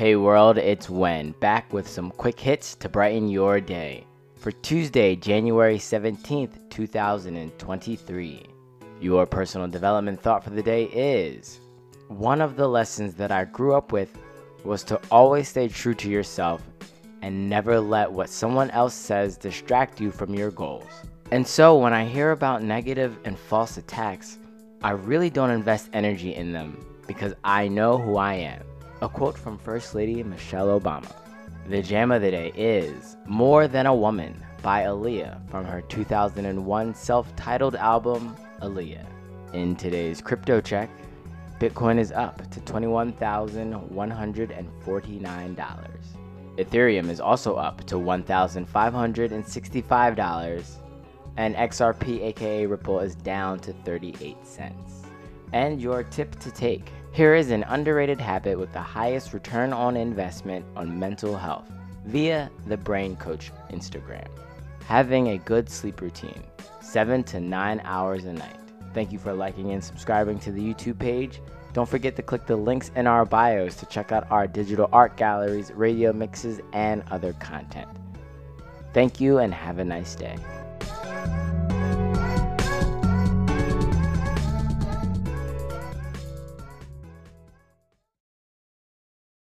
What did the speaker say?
Hey world, it's Wen, back with some quick hits to brighten your day. For Tuesday, January 17th, 2023. Your personal development thought for the day is One of the lessons that I grew up with was to always stay true to yourself and never let what someone else says distract you from your goals. And so when I hear about negative and false attacks, I really don't invest energy in them because I know who I am. A quote from First Lady Michelle Obama. The jam of the day is More Than a Woman by Aaliyah from her 2001 self titled album Aaliyah. In today's crypto check, Bitcoin is up to $21,149. Ethereum is also up to $1,565, and XRP aka Ripple is down to 38 cents. And your tip to take here is an underrated habit with the highest return on investment on mental health via the Brain Coach Instagram. Having a good sleep routine, 7 to 9 hours a night. Thank you for liking and subscribing to the YouTube page. Don't forget to click the links in our bios to check out our digital art galleries, radio mixes, and other content. Thank you and have a nice day.